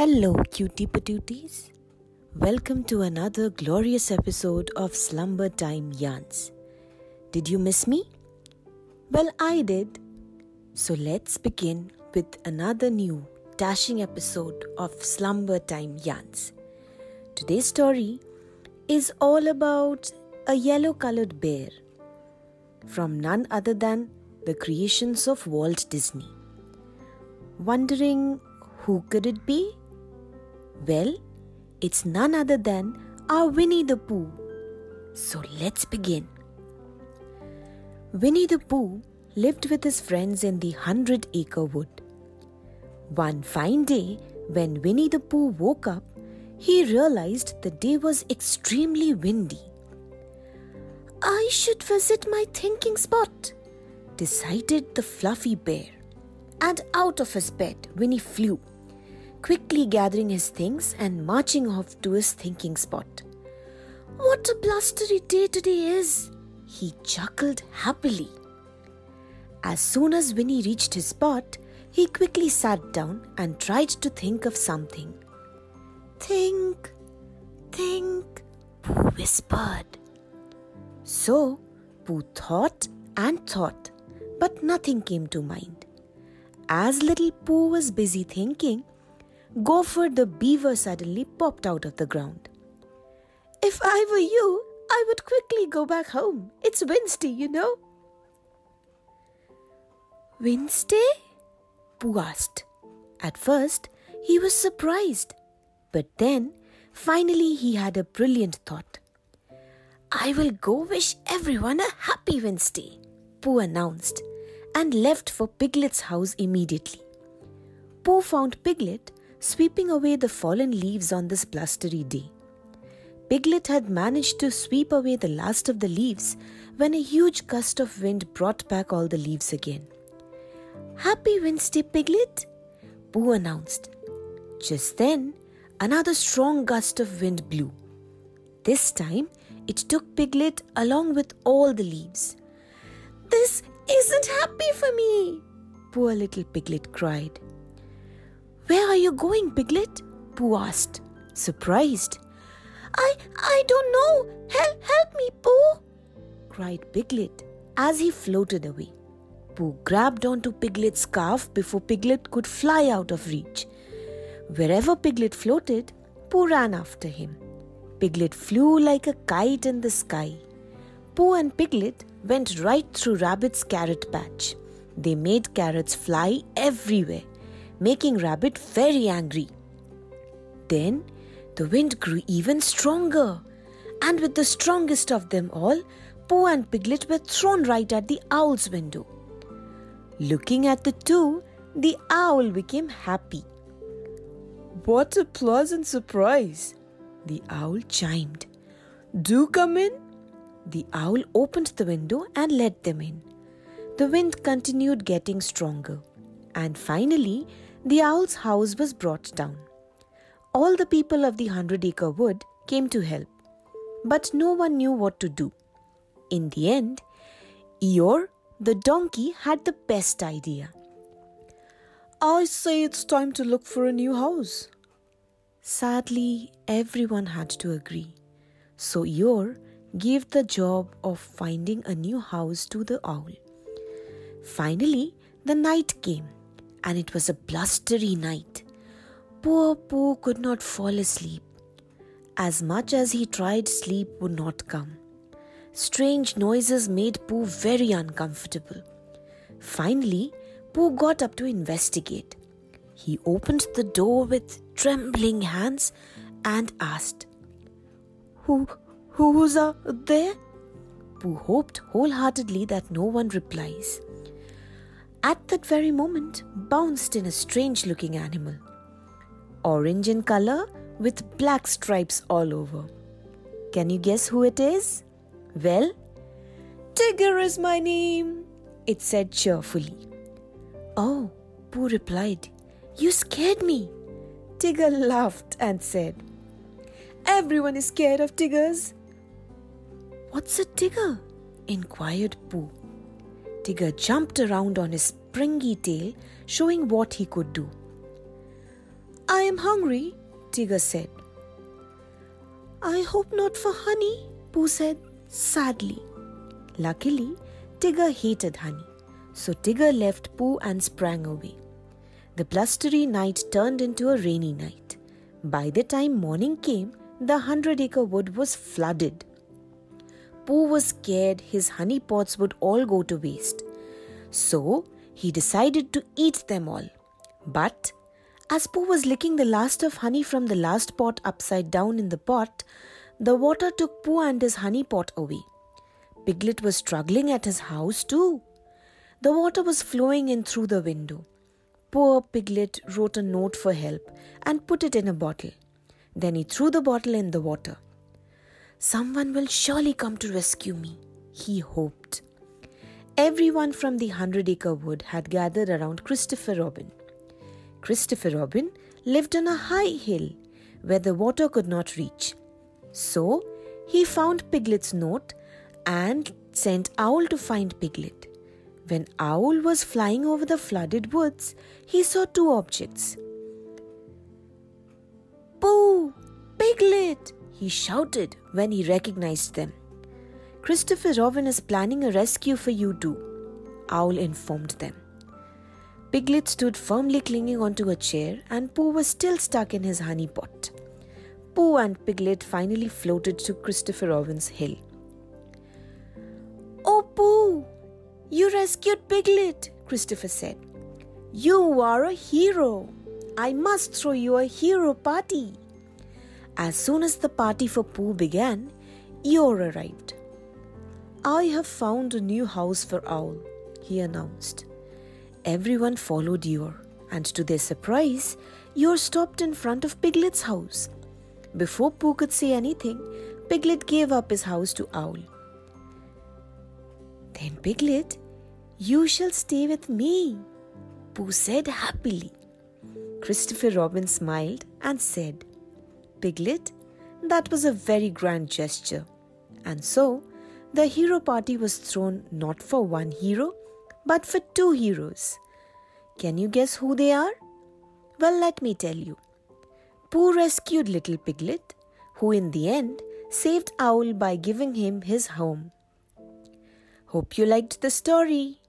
Hello, cutie patooties. Welcome to another glorious episode of Slumber Time Yarns. Did you miss me? Well, I did. So let's begin with another new, dashing episode of Slumber Time Yarns. Today's story is all about a yellow colored bear from none other than the creations of Walt Disney. Wondering who could it be? Well, it's none other than our Winnie the Pooh. So let's begin. Winnie the Pooh lived with his friends in the Hundred Acre Wood. One fine day, when Winnie the Pooh woke up, he realized the day was extremely windy. I should visit my thinking spot, decided the fluffy bear. And out of his bed, Winnie flew quickly gathering his things and marching off to his thinking spot. What a blustery day today is! He chuckled happily. As soon as Winnie reached his spot, he quickly sat down and tried to think of something. Think, think, Pooh whispered. So, Pooh thought and thought, but nothing came to mind. As little Pooh was busy thinking, Gopher the beaver suddenly popped out of the ground. If I were you, I would quickly go back home. It's Wednesday, you know. Wednesday? Pooh asked. At first, he was surprised, but then, finally, he had a brilliant thought. I will go wish everyone a happy Wednesday, Pooh announced, and left for Piglet's house immediately. Pooh found Piglet sweeping away the fallen leaves on this blustery day. Piglet had managed to sweep away the last of the leaves when a huge gust of wind brought back all the leaves again. Happy Wednesday, Piglet! Pooh announced. Just then, another strong gust of wind blew. This time, it took Piglet along with all the leaves. This isn't happy for me, poor little Piglet cried. Where are you going, Piglet? Pooh asked, surprised. I I don't know. Help help me, Pooh! cried Piglet as he floated away. Pooh grabbed onto Piglet's scarf before Piglet could fly out of reach. Wherever Piglet floated, Pooh ran after him. Piglet flew like a kite in the sky. Pooh and Piglet went right through Rabbit's carrot patch. They made carrots fly everywhere making Rabbit very angry. Then the wind grew even stronger, and with the strongest of them all, Pooh and Piglet were thrown right at the owl's window. Looking at the two, the owl became happy. What a pleasant surprise! The owl chimed. Do come in. The owl opened the window and let them in. The wind continued getting stronger, and finally, the owl's house was brought down. All the people of the Hundred Acre Wood came to help, but no one knew what to do. In the end, Eeyore, the donkey, had the best idea. I say it's time to look for a new house. Sadly, everyone had to agree. So Eeyore gave the job of finding a new house to the owl. Finally, the night came and it was a blustery night. Poor Pooh could not fall asleep. As much as he tried, sleep would not come. Strange noises made Pooh very uncomfortable. Finally, Pooh got up to investigate. He opened the door with trembling hands and asked, Who, who's there? Pooh hoped wholeheartedly that no one replies at that very moment bounced in a strange looking animal. Orange in color with black stripes all over. Can you guess who it is? Well, Tigger is my name, it said cheerfully. Oh, Pooh replied, You scared me. Tigger laughed and said, Everyone is scared of tigers. What's a tigger? inquired Pooh. Tigger jumped around on his springy tail, showing what he could do. I am hungry, Tigger said. I hope not for honey, Pooh said sadly. Luckily, Tigger hated honey, so Tigger left Pooh and sprang away. The blustery night turned into a rainy night. By the time morning came, the hundred acre wood was flooded. Pooh was scared his honey pots would all go to waste. So he decided to eat them all. But as Pooh was licking the last of honey from the last pot upside down in the pot, the water took Pooh and his honey pot away. Piglet was struggling at his house too. The water was flowing in through the window. Poor Piglet wrote a note for help and put it in a bottle. Then he threw the bottle in the water. Someone will surely come to rescue me, he hoped. Everyone from the Hundred Acre Wood had gathered around Christopher Robin. Christopher Robin lived on a high hill where the water could not reach. So he found Piglet's note and sent Owl to find Piglet. When Owl was flying over the flooded woods, he saw two objects. Pooh! Piglet! He shouted when he recognized them. Christopher Robin is planning a rescue for you too, Owl informed them. Piglet stood firmly clinging onto a chair, and Pooh was still stuck in his honey pot. Pooh and Piglet finally floated to Christopher Robin's hill. Oh, Pooh! You rescued Piglet, Christopher said. You are a hero. I must throw you a hero party. As soon as the party for Pooh began, Eeyore arrived. I have found a new house for Owl, he announced. Everyone followed Eeyore, and to their surprise, Eeyore stopped in front of Piglet's house. Before Pooh could say anything, Piglet gave up his house to Owl. Then, Piglet, you shall stay with me, Pooh said happily. Christopher Robin smiled and said, Piglet, that was a very grand gesture. And so, the hero party was thrown not for one hero, but for two heroes. Can you guess who they are? Well, let me tell you. Pooh rescued little Piglet, who in the end saved Owl by giving him his home. Hope you liked the story.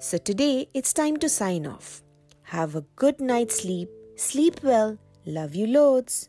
So today it's time to sign off. Have a good night's sleep, sleep well, love you loads.